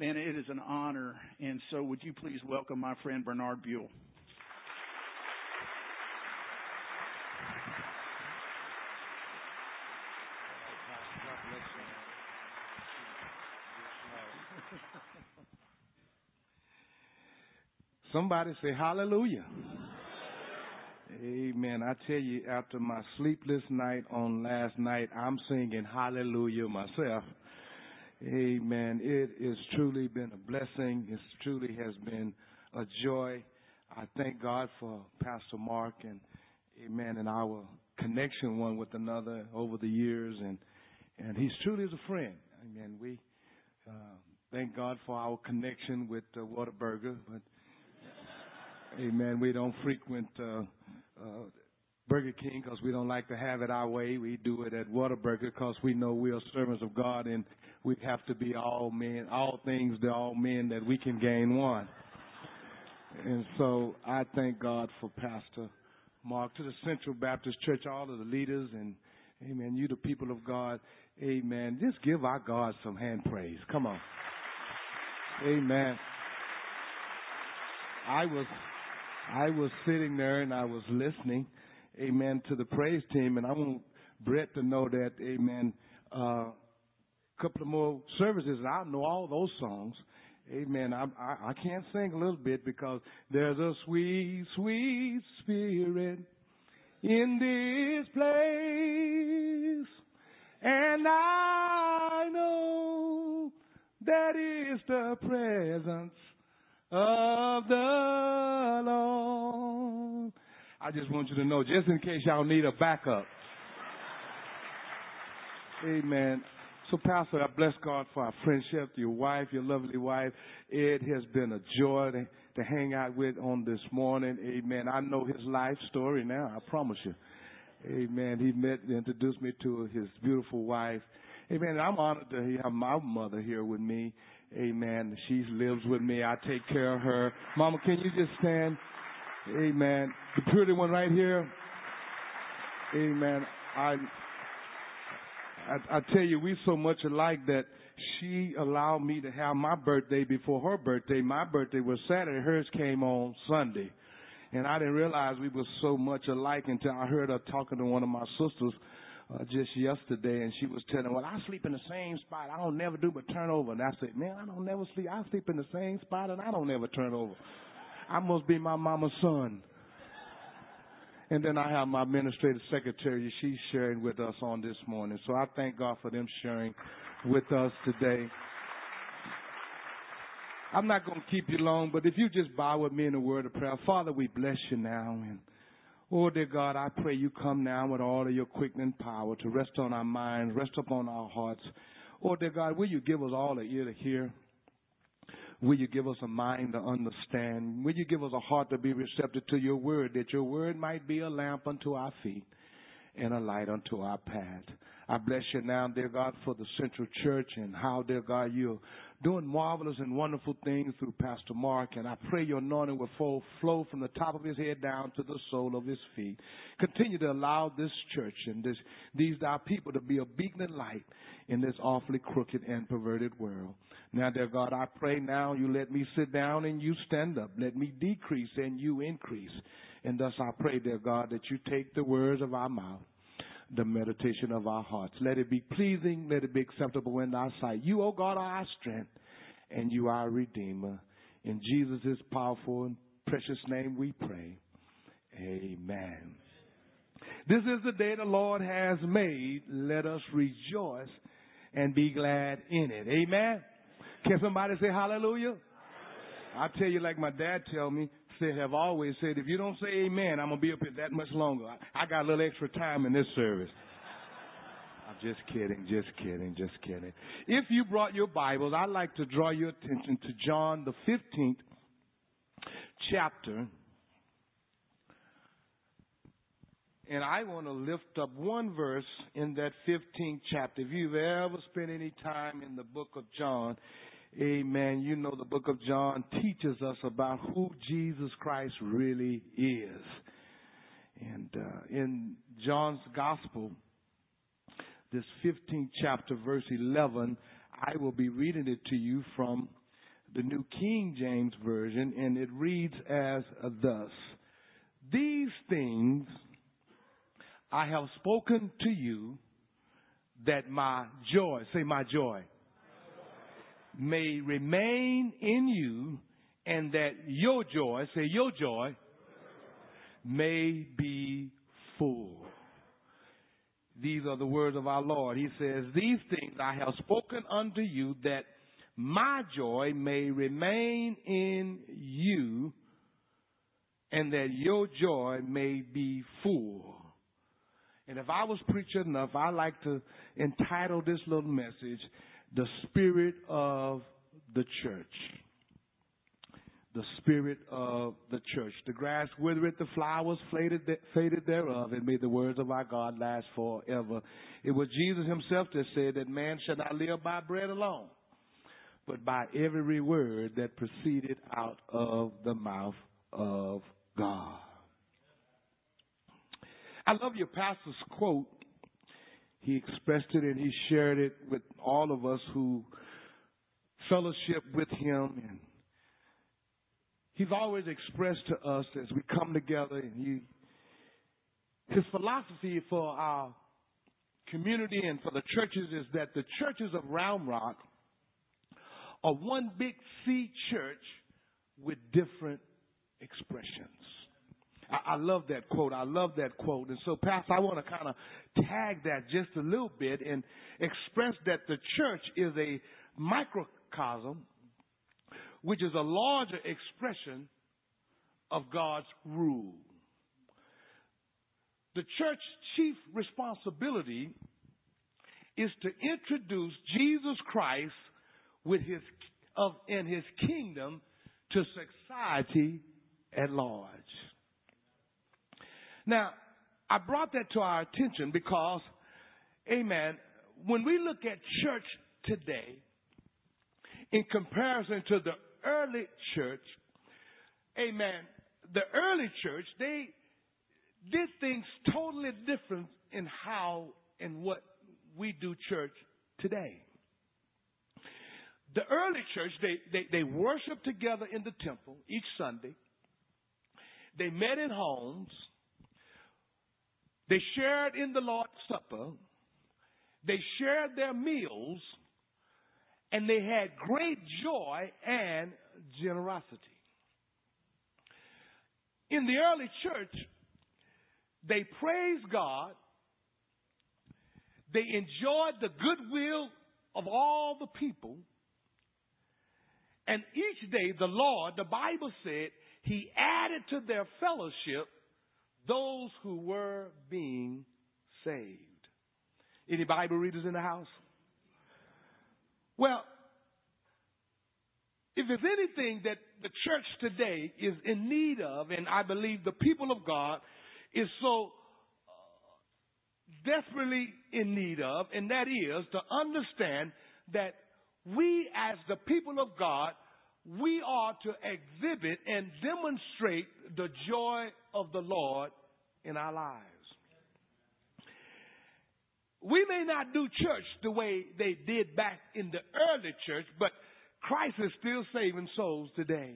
Man, it is an honor. And so, would you please welcome my friend Bernard Buell? Somebody say hallelujah. Amen. I tell you, after my sleepless night on last night, I'm singing hallelujah myself. Amen. It has truly been a blessing. It truly has been a joy. I thank God for Pastor Mark and amen and our connection one with another over the years and and he's truly is a friend. Amen. We uh, thank God for our connection with uh, Whataburger, but Amen. We don't frequent uh, uh, Burger King because we don't like to have it our way. We do it at Whataburger because we know we are servants of God and we have to be all men, all things to all men that we can gain one. And so I thank God for Pastor Mark to the Central Baptist Church, all of the leaders and Amen. You the people of God. Amen. Just give our God some hand praise. Come on. Amen. I was I was sitting there and I was listening, amen, to the praise team, and I want Brett to know that, amen, a uh, couple of more services, and I know all those songs. Amen. I, I, I can't sing a little bit because there's a sweet, sweet spirit in this place. And I know that is the presence of the Lord. I just want you to know, just in case y'all need a backup. Amen. So, Pastor, I bless God for our friendship, your wife, your lovely wife. It has been a joy to, to hang out with on this morning. Amen. I know his life story now, I promise you. Amen. He met, introduced me to his beautiful wife. Amen. I'm honored to have my mother here with me. Amen. She lives with me. I take care of her. Mama, can you just stand? Amen. The pretty one right here. Amen. I, I, I tell you, we so much alike that she allowed me to have my birthday before her birthday. My birthday was Saturday. Hers came on Sunday. And I didn't realize we were so much alike until I heard her talking to one of my sisters uh, just yesterday, and she was telling, "Well, I sleep in the same spot. I don't never do but turn over." And I said, "Man, I don't never sleep. I sleep in the same spot, and I don't never turn over. I must be my mama's son." And then I have my administrative secretary. She's sharing with us on this morning. So I thank God for them sharing with us today. I'm not going to keep you long, but if you just bow with me in a word of prayer. Father, we bless you now. And Oh, dear God, I pray you come now with all of your quickening power to rest on our minds, rest upon our hearts. Oh, dear God, will you give us all an ear to hear? Will you give us a mind to understand? Will you give us a heart to be receptive to your word, that your word might be a lamp unto our feet and a light unto our path? I bless you now, dear God, for the Central Church and how, dear God, you're doing marvelous and wonderful things through Pastor Mark. And I pray your anointing will flow, from the top of his head down to the sole of his feet. Continue to allow this church and this, these our people to be a beacon of light in this awfully crooked and perverted world. Now, dear God, I pray now you let me sit down and you stand up. Let me decrease and you increase. And thus I pray, dear God, that you take the words of our mouth the meditation of our hearts. Let it be pleasing, let it be acceptable in thy sight. You, O oh God, are our strength, and you are our Redeemer. In Jesus' powerful and precious name we pray. Amen. This is the day the Lord has made. Let us rejoice and be glad in it. Amen. Can somebody say hallelujah? I tell you like my dad tell me, said, have always said, if you don't say amen, I'm going to be up here that much longer. I, I got a little extra time in this service. I'm just kidding, just kidding, just kidding. If you brought your Bibles, I'd like to draw your attention to John, the 15th chapter. And I want to lift up one verse in that 15th chapter. If you've ever spent any time in the book of John, Amen. You know, the book of John teaches us about who Jesus Christ really is. And uh, in John's gospel, this 15th chapter, verse 11, I will be reading it to you from the New King James Version, and it reads as thus These things I have spoken to you that my joy, say my joy, may remain in you, and that your joy, say your joy, may be full. These are the words of our Lord. He says, These things I have spoken unto you that my joy may remain in you and that your joy may be full. And if I was preaching enough, I like to entitle this little message, The Spirit of the Church. The Spirit of the Church. The grass withereth, the flowers faded, faded thereof, and may the words of our God last forever. It was Jesus himself that said that man shall not live by bread alone, but by every word that proceeded out of the mouth of God. I love your pastor's quote. He expressed it and he shared it with all of us who fellowship with him and he's always expressed to us as we come together and he his philosophy for our community and for the churches is that the churches of Round Rock are one big C church with different expressions. I, I love that quote. I love that quote. And so, Pastor, I want to kind of tag that just a little bit and express that the church is a microcosm, which is a larger expression of God's rule. The church's chief responsibility is to introduce Jesus Christ with his of in his kingdom to society at large. Now, I brought that to our attention because, amen, when we look at church today, in comparison to the early church, amen, the early church, they did things totally different in how and what we do church today. The early church, they, they, they worshiped together in the temple each Sunday. They met in homes. They shared in the Lord's Supper. They shared their meals. And they had great joy and generosity. In the early church, they praised God. They enjoyed the goodwill of all the people. And each day, the Lord, the Bible said, He added to their fellowship those who were being saved. Any Bible readers in the house? Well, if there's anything that the church today is in need of, and I believe the people of God is so uh, desperately in need of, and that is to understand that we as the people of God, we are to exhibit and demonstrate the joy of the Lord in our lives. We may not do church the way they did back in the early church, but Christ is still saving souls today.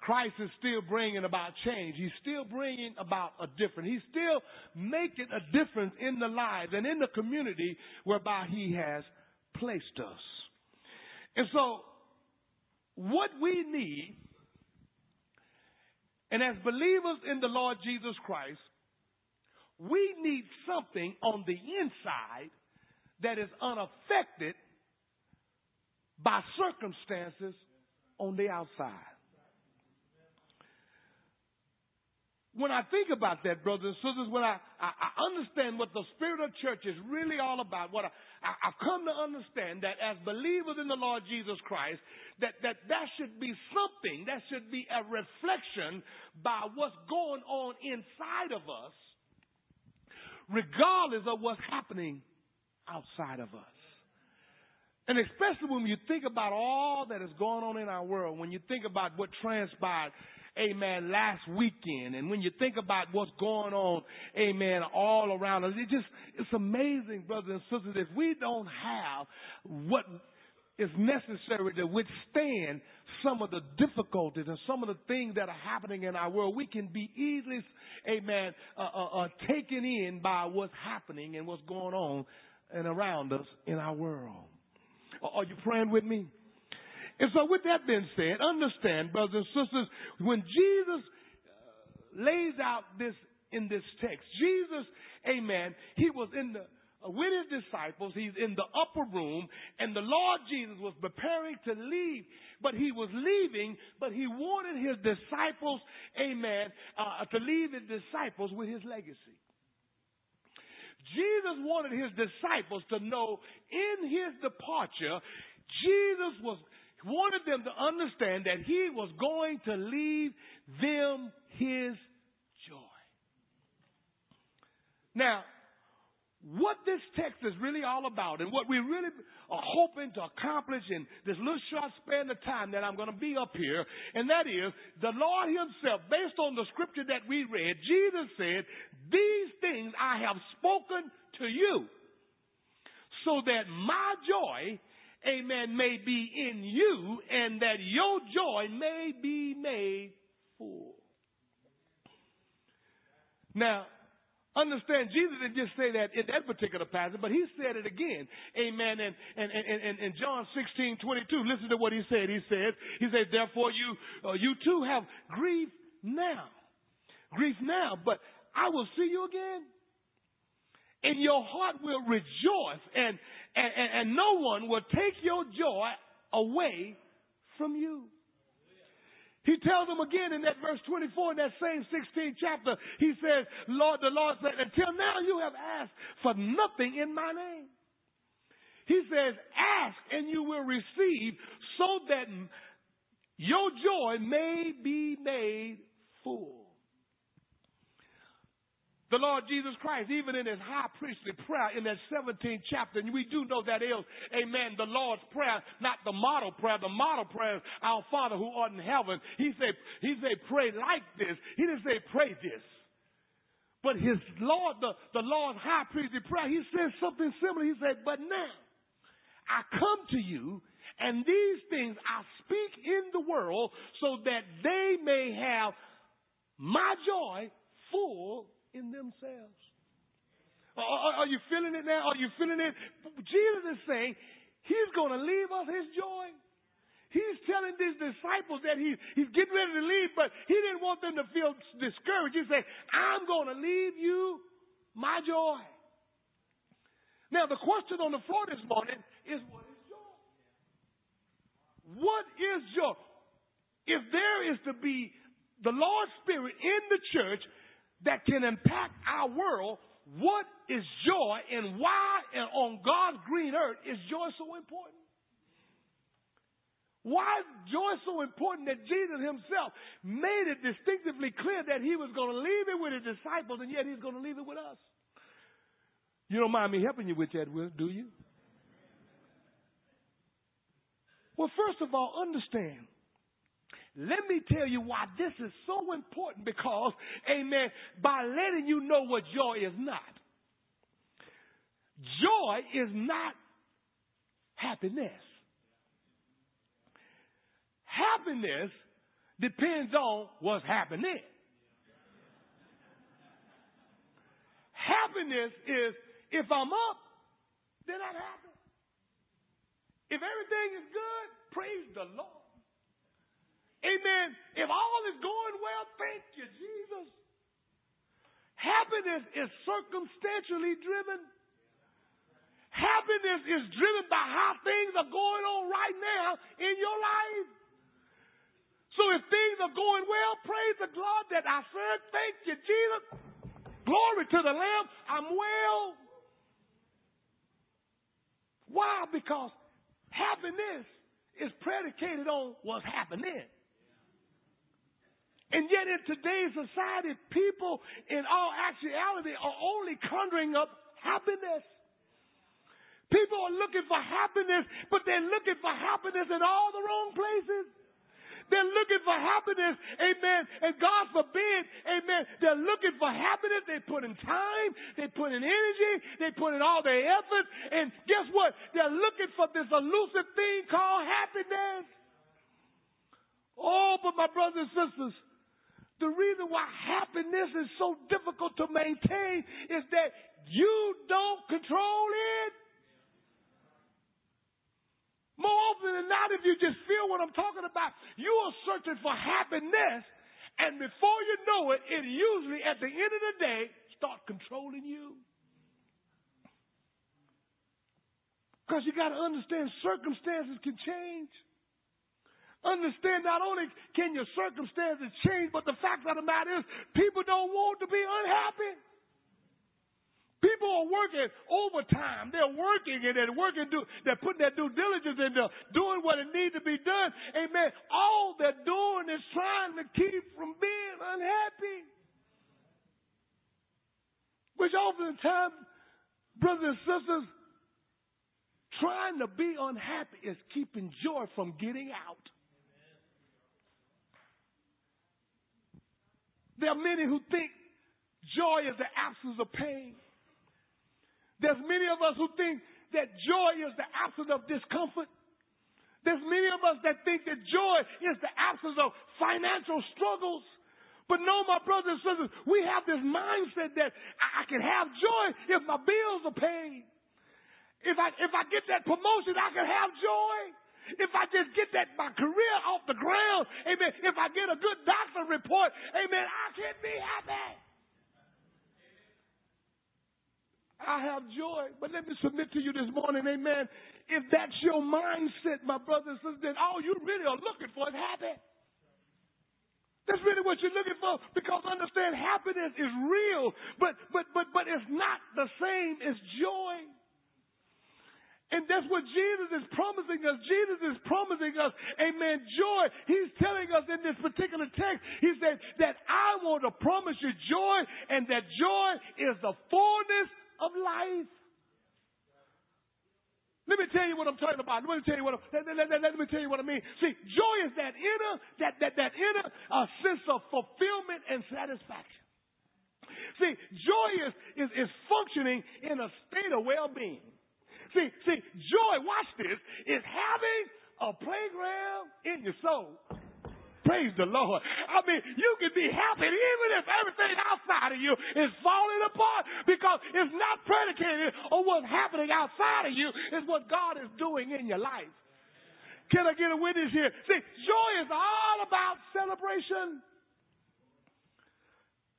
Christ is still bringing about change. He's still bringing about a difference. He's still making a difference in the lives and in the community whereby He has placed us. And so, what we need and as believers in the Lord Jesus Christ, we need something on the inside that is unaffected by circumstances on the outside. When I think about that, brothers and sisters, when I, I, I understand what the spirit of church is really all about, what I, I, I've come to understand that as believers in the Lord Jesus Christ, that, that that should be something, that should be a reflection by what's going on inside of us, regardless of what's happening outside of us. And especially when you think about all that is going on in our world, when you think about what transpired, amen, last weekend, and when you think about what's going on, amen, all around us, it just, it's amazing, brothers and sisters, if we don't have what is necessary to withstand some of the difficulties and some of the things that are happening in our world. We can be easily, amen, uh, uh, uh, taken in by what's happening and what's going on and around us in our world. Are you praying with me? And so, with that being said, understand, brothers and sisters, when Jesus uh, lays out this in this text, Jesus, amen, he was in the with his disciples. He's in the upper room, and the Lord Jesus was preparing to leave, but he was leaving, but he wanted his disciples, amen, uh, to leave his disciples with his legacy. Jesus wanted his disciples to know in his departure, Jesus was wanted them to understand that he was going to leave them his joy. Now, what this text is really all about and what we really are hoping to accomplish in this little short span of time that I'm going to be up here, and that is the Lord Himself, based on the scripture that we read, Jesus said, These things I have spoken to you, so that my joy, amen, may be in you, and that your joy may be made full. Now, Understand, Jesus didn't just say that in that particular passage, but he said it again. Amen. And, and, and, and John 16, 22, listen to what he said. He said, he said, therefore you, uh, you too have grief now. Grief now, but I will see you again. And your heart will rejoice and, and, and, and no one will take your joy away from you. He tells them again in that verse 24 in that same 16th chapter, he says, Lord, the Lord said, until now you have asked for nothing in my name. He says, ask and you will receive so that your joy may be made full the Lord Jesus Christ, even in his high priestly prayer in that 17th chapter, and we do know that is, amen, the Lord's prayer, not the model prayer. The model prayer is our Father who art in heaven. He said, he said, pray like this. He didn't say pray this. But his Lord, the, the Lord's high priestly prayer, he said something similar. He said, but now I come to you and these things I speak in the world so that they may have my joy full in themselves. Are, you feeling it now? Are you feeling it? Jesus is saying he's going to leave us his joy. He's telling these disciples that he, he's getting ready to leave, but he didn't want them to feel discouraged. He said, I'm going to leave you my joy. Now, the question on the floor this morning is what is joy? What is joy? If there is to be the Lord's Spirit in the church, that can impact our world, what is joy and why and on God's green earth is joy so important? Why is joy so important that Jesus himself made it distinctively clear that he was going to leave it with his disciples and yet he's going to leave it with us? You don't mind me helping you with that, Will, do you? Well, first of all, understand let me tell you why this is so important because, amen, by letting you know what joy is not. Joy is not happiness. Happiness depends on what's happening. Happiness is if I'm up, then I'm happy. If everything is good, praise the Lord. Amen. If all is going well, thank you, Jesus. Happiness is circumstantially driven. Happiness is driven by how things are going on right now in your life. So if things are going well, praise the God that I said, thank you, Jesus. Glory to the Lamb. I'm well. Why? Because happiness is predicated on what's happening. And yet in today's society, people in all actuality are only conjuring up happiness. People are looking for happiness, but they're looking for happiness in all the wrong places. They're looking for happiness, amen. And God forbid, amen, they're looking for happiness. They put in time, they put in energy, they put in all their effort. And guess what? They're looking for this elusive thing called happiness. Oh, but my brothers and sisters, the reason why happiness is so difficult to maintain is that you don't control it. More often than not, if you just feel what I'm talking about, you are searching for happiness, and before you know it, it usually, at the end of the day, start controlling you. Because you got to understand circumstances can change. Understand not only can your circumstances change, but the fact of the matter is people don't want to be unhappy. People are working overtime. They're working and they're working, do, they're putting their due diligence into doing what it needs to be done. Amen. All they're doing is trying to keep from being unhappy. Which oftentimes, brothers and sisters, trying to be unhappy is keeping joy from getting out. There are many who think joy is the absence of pain. There's many of us who think that joy is the absence of discomfort. There's many of us that think that joy is the absence of financial struggles. But no, my brothers and sisters, we have this mindset that I can have joy if my bills are paid. If I, if I get that promotion, I can have joy. If I just get that my career off the ground, amen. If I get a good doctor report, amen, I can be happy. I have joy. But let me submit to you this morning, amen. If that's your mindset, my brothers and sisters, then all you really are looking for is happy. That's really what you're looking for because understand happiness is real, but but but but it's not the same as joy. And that's what Jesus is promising us. Jesus is promising us, amen, joy. He's telling us in this particular text, he said that I want to promise you joy and that joy is the fullness of life. Let me tell you what I'm talking about. Let me tell you what. Let, let, let, let, me tell you what I mean. See, joy is that inner, that that that inner uh, sense of fulfillment and satisfaction. See, joy is, is is functioning in a state of well-being. See, see, joy. Watch this. Is having a playground in your soul. Praise the Lord. I mean, you can be happy even if everything outside of you is falling apart because it's not predicated on what's happening outside of you. It's what God is doing in your life. Can I get a witness here? See, joy is all about celebration.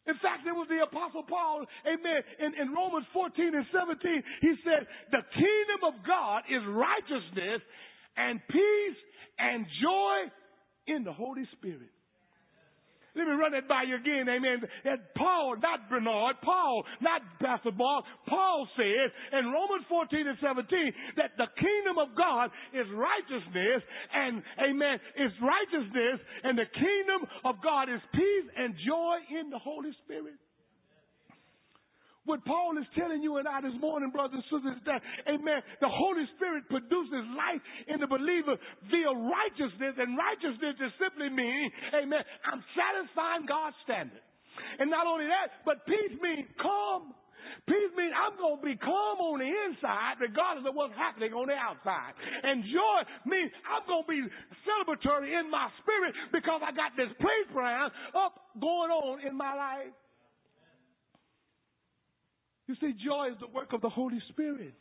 In fact, it was the Apostle Paul, amen, in, in Romans 14 and 17, he said, The kingdom of God is righteousness and peace and joy in the Holy Spirit. Let me run that by you again, amen. That Paul, not Bernard, Paul, not Pastor Paul, Paul says in Romans 14 and 17 that the kingdom of God is righteousness and, amen, is righteousness and the kingdom of God is peace and joy in the Holy Spirit. What Paul is telling you and I this morning, brothers and sisters, is that, amen, the Holy Spirit produces life in the believer via righteousness, and righteousness just simply means, amen, I'm satisfying God's standard. And not only that, but peace means calm. Peace means I'm going to be calm on the inside regardless of what's happening on the outside. And joy means I'm going to be celebratory in my spirit because I got this playground up going on in my life. You see, joy is the work of the Holy Spirit.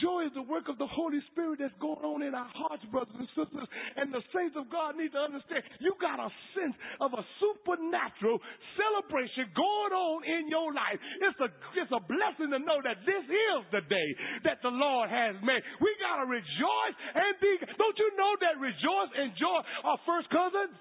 Joy is the work of the Holy Spirit that's going on in our hearts, brothers and sisters. And the saints of God need to understand you got a sense of a supernatural celebration going on in your life. It's a, it's a blessing to know that this is the day that the Lord has made. We got to rejoice and be. Don't you know that rejoice and joy are first cousins?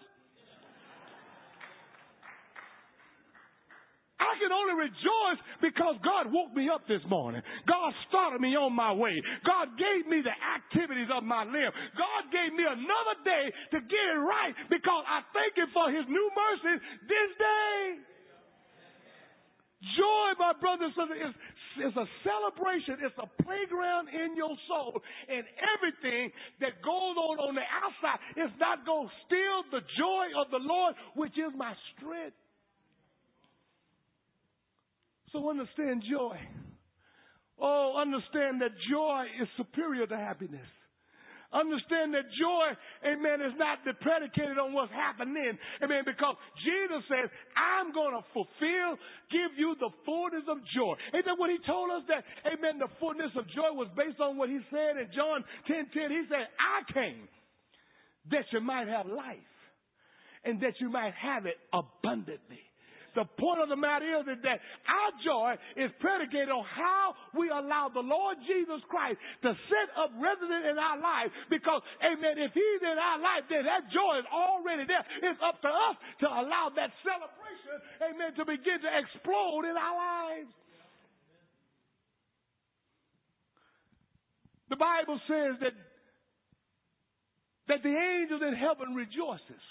I can only rejoice because God woke me up this morning. God started me on my way. God gave me the activities of my limb. God gave me another day to get it right because I thank Him for His new mercies this day. Joy, my brothers and sisters, is, is a celebration. It's a playground in your soul. And everything that goes on on the outside is not going to steal the joy of the Lord, which is my strength. So understand joy. Oh, understand that joy is superior to happiness. Understand that joy, amen, is not predicated on what's happening. Amen. Because Jesus says, I'm going to fulfill, give you the fullness of joy. Ain't that what he told us that, amen, the fullness of joy was based on what he said in John 10 10. He said, I came that you might have life and that you might have it abundantly. The point of the matter is that our joy is predicated on how we allow the Lord Jesus Christ to set up resident in our life. Because, amen, if He's in our life, then that joy is already there. It's up to us to allow that celebration, amen, to begin to explode in our lives. The Bible says that that the angels in heaven rejoices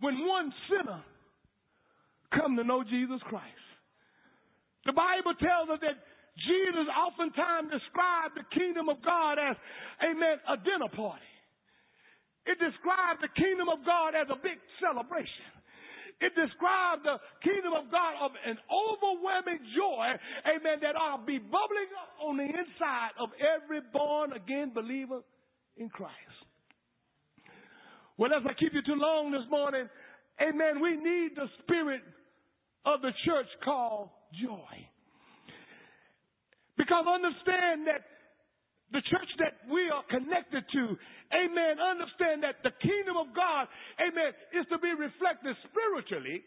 when one sinner come to know Jesus Christ. The Bible tells us that Jesus oftentimes described the kingdom of God as, amen, a dinner party. It described the kingdom of God as a big celebration. It described the kingdom of God of an overwhelming joy, amen, that ought to be bubbling up on the inside of every born again believer in Christ. Well, as I keep you too long this morning, amen, we need the spirit of the church called joy. Because understand that the church that we are connected to, amen, understand that the kingdom of God, amen, is to be reflected spiritually,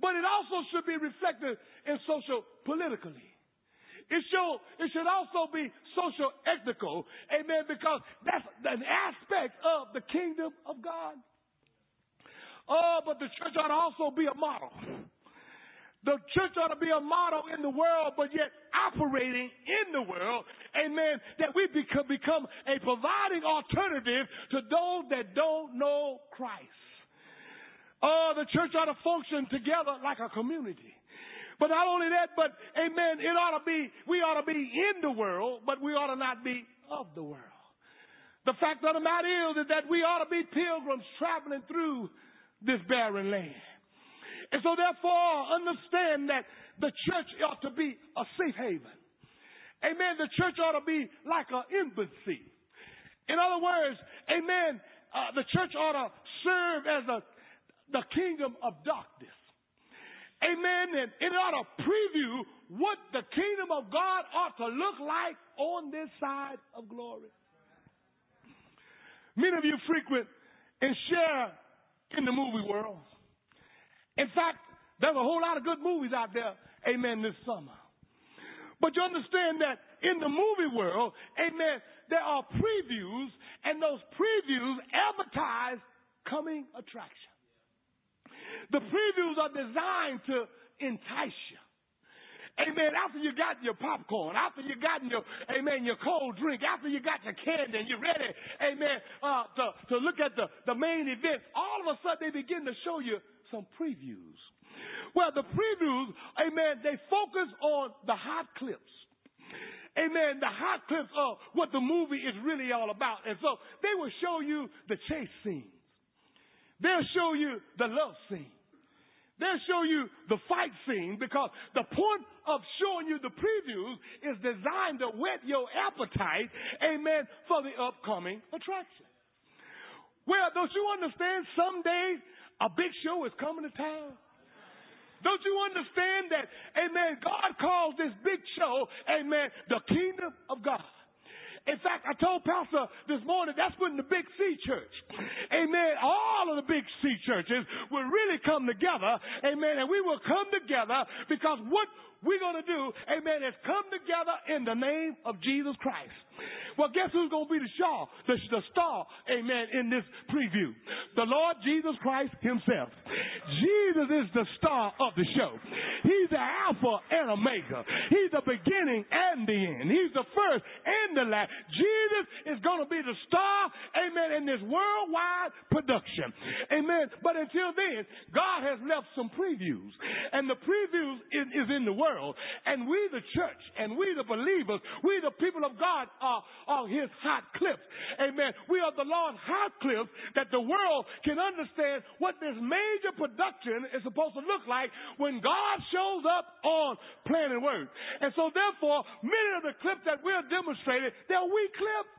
but it also should be reflected in social politically. It should, it should also be social ethical, amen, because that's an aspect of the kingdom of God. Oh, but the church ought to also be a model. The church ought to be a model in the world, but yet operating in the world. Amen. That we become, become a providing alternative to those that don't know Christ. Oh, the church ought to function together like a community. But not only that, but amen, it ought to be, we ought to be in the world, but we ought to not be of the world. The fact of the matter is, is that we ought to be pilgrims traveling through this barren land. And so therefore, understand that the church ought to be a safe haven. Amen. The church ought to be like an embassy. In other words, amen, uh, the church ought to serve as a, the kingdom of darkness. Amen. And it ought to preview what the kingdom of God ought to look like on this side of glory. Many of you frequent and share in the movie world. In fact, there's a whole lot of good movies out there, amen, this summer. But you understand that in the movie world, amen, there are previews, and those previews advertise coming attraction. The previews are designed to entice you. Amen. After you got your popcorn, after you got your, amen, your cold drink, after you got your candy and you're ready, amen, uh, to, to look at the, the main event, all of a sudden they begin to show you some previews. Well, the previews, amen, they focus on the hot clips. Amen. The hot clips of what the movie is really all about. And so they will show you the chase scenes. They'll show you the love scene. They'll show you the fight scene because the point of showing you the previews is designed to whet your appetite, amen, for the upcoming attraction. Well, don't you understand someday a big show is coming to town? Don't you understand that, amen, God calls this big show, amen, the kingdom of God. In fact, I told Pastor this morning that's when the Big C church, amen, all of the Big C churches will really come together, amen, and we will come together because what we're going to do, amen, is come together in the name of Jesus Christ. Well, guess who's going to be the star, the, the star, amen, in this preview? The Lord Jesus Christ himself. Jesus is the star of the show. He's the Alpha and Omega. He's the beginning and the end. He's the first and the last. Jesus is going to be the star, amen, in this worldwide production. Amen. But until then, God has left some previews. And the previews is, is in the world. And we, the church, and we, the believers, we, the people of God, are, are his hot cliffs. Amen. We are the Lord's hot cliffs that the world can understand what this major production is supposed to look like when God shows up on planet Word. And so therefore, many of the clips that we're demonstrating, they're weak clips.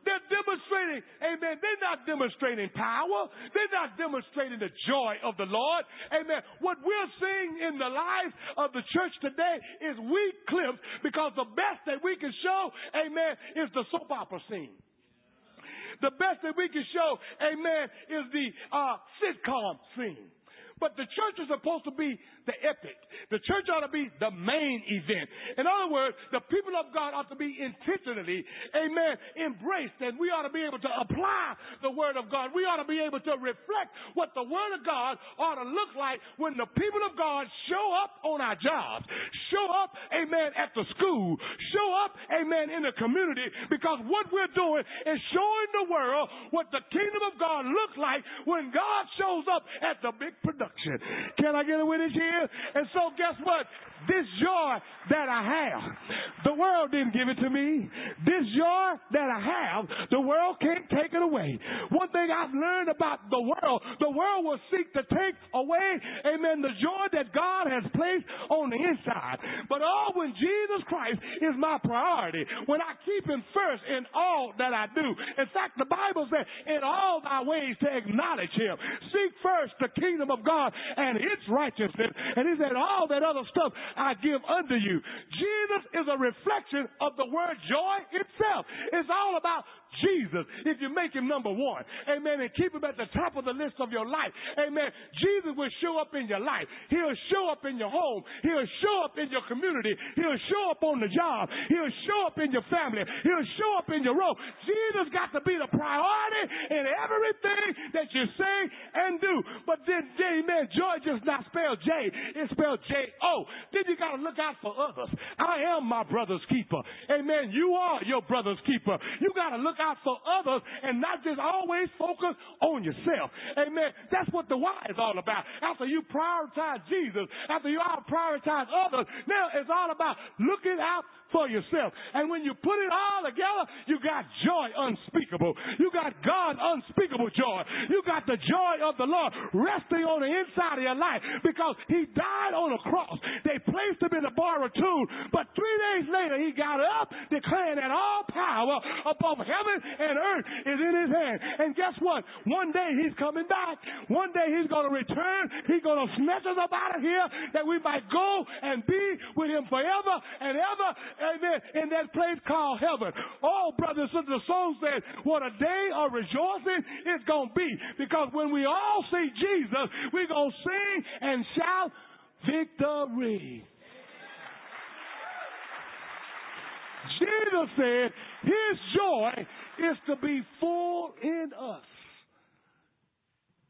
They're demonstrating, amen. They're not demonstrating power. They're not demonstrating the joy of the Lord. Amen. What we're seeing in the life of the church today is weak clips because the best that we can show, amen, is the soap opera scene. The best that we can show, amen, is the uh, sitcom scene. But the church is supposed to be the epic. The church ought to be the main event. In other words, the people of God ought to be intentionally, amen, embraced, and we ought to be able to apply the Word of God. We ought to be able to reflect what the Word of God ought to look like when the people of God show up on our jobs, show up, amen, at the school, show up, amen, in the community, because what we're doing is showing the world what the kingdom of God looks like when God shows up at the big production destruction. Can I get a witness here? And so guess what? This joy that I have, the world didn't give it to me. This joy that I have, the world can't take it away. One thing I've learned about the world, the world will seek to take away, amen, the joy that God has placed on the inside. But all when Jesus Christ is my priority, when I keep him first in all that I do. In fact, the Bible says, in all thy ways to acknowledge him. Seek first the kingdom of God and its righteousness. And he said, all that other stuff I give unto you. Jesus is a reflection of the word joy itself. It's all about Jesus if you make him number one. Amen. And keep him at the top of the list of your life. Amen. Jesus will show up in your life. He'll show up in your home. He'll show up in your community. He'll show up on the job. He'll show up in your family. He'll show up in your role. Jesus got to be the priority in everything that you say and do. But then, amen, joy just not spelled J. It's spelled J-O. Then you got to look out for others. I am my brother's keeper. Amen. You are your brother's keeper. You got to look out for others and not just always focus on yourself. Amen. That's what the why is all about. After you prioritize Jesus, after you all prioritize others, now it's all about looking out for yourself. And when you put it all together, you got joy unspeakable. You got God unspeakable joy. You got the joy of the Lord resting on the inside of your life because he died on a cross. They placed him in a tomb, but three days later he got up declaring that all power above heaven and earth is in his hand. And guess what? One day he's coming back. One day he's going to return. He's going to snatch us up out of here that we might go and be with him forever and ever amen, in that place called heaven. Oh, brothers and sisters, the song said, what a day of rejoicing it's going to be. Because when we all see Jesus, we're going to sing and shout victory. Jesus said his joy is to be full in us.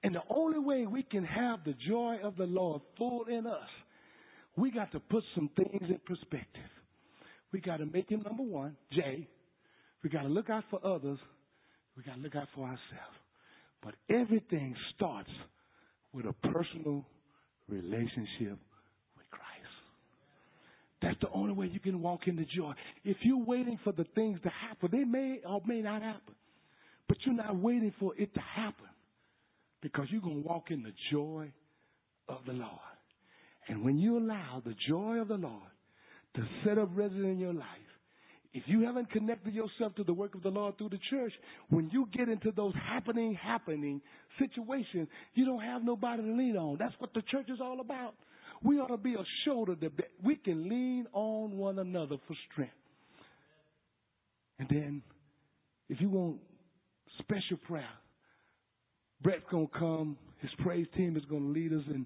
And the only way we can have the joy of the Lord full in us, we got to put some things in perspective. We got to make him number one, J. We got to look out for others. We got to look out for ourselves. But everything starts with a personal relationship with Christ. That's the only way you can walk into joy. If you're waiting for the things to happen, they may or may not happen. But you're not waiting for it to happen because you're going to walk in the joy of the Lord. And when you allow the joy of the Lord to set up residence in your life. If you haven't connected yourself to the work of the Lord through the church, when you get into those happening, happening situations, you don't have nobody to lean on. That's what the church is all about. We ought to be a shoulder that we can lean on one another for strength. And then, if you want special prayer, Brett's going to come. His praise team is going to lead us in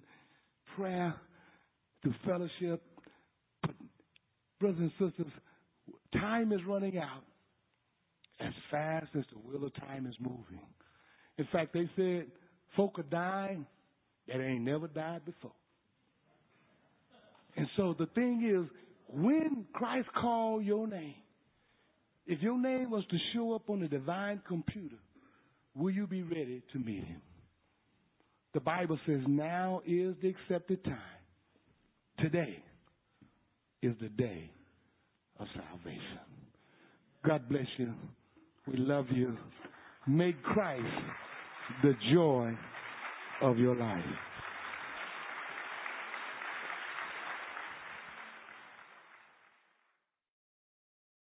prayer, through fellowship, brothers and sisters, time is running out as fast as the wheel of time is moving. In fact, they said folk are dying that ain't never died before. And so the thing is, when Christ called your name, if your name was to show up on the divine computer, will you be ready to meet him? The Bible says now is the accepted time. Today is the day of salvation. God bless you. We love you. Make Christ the joy of your life.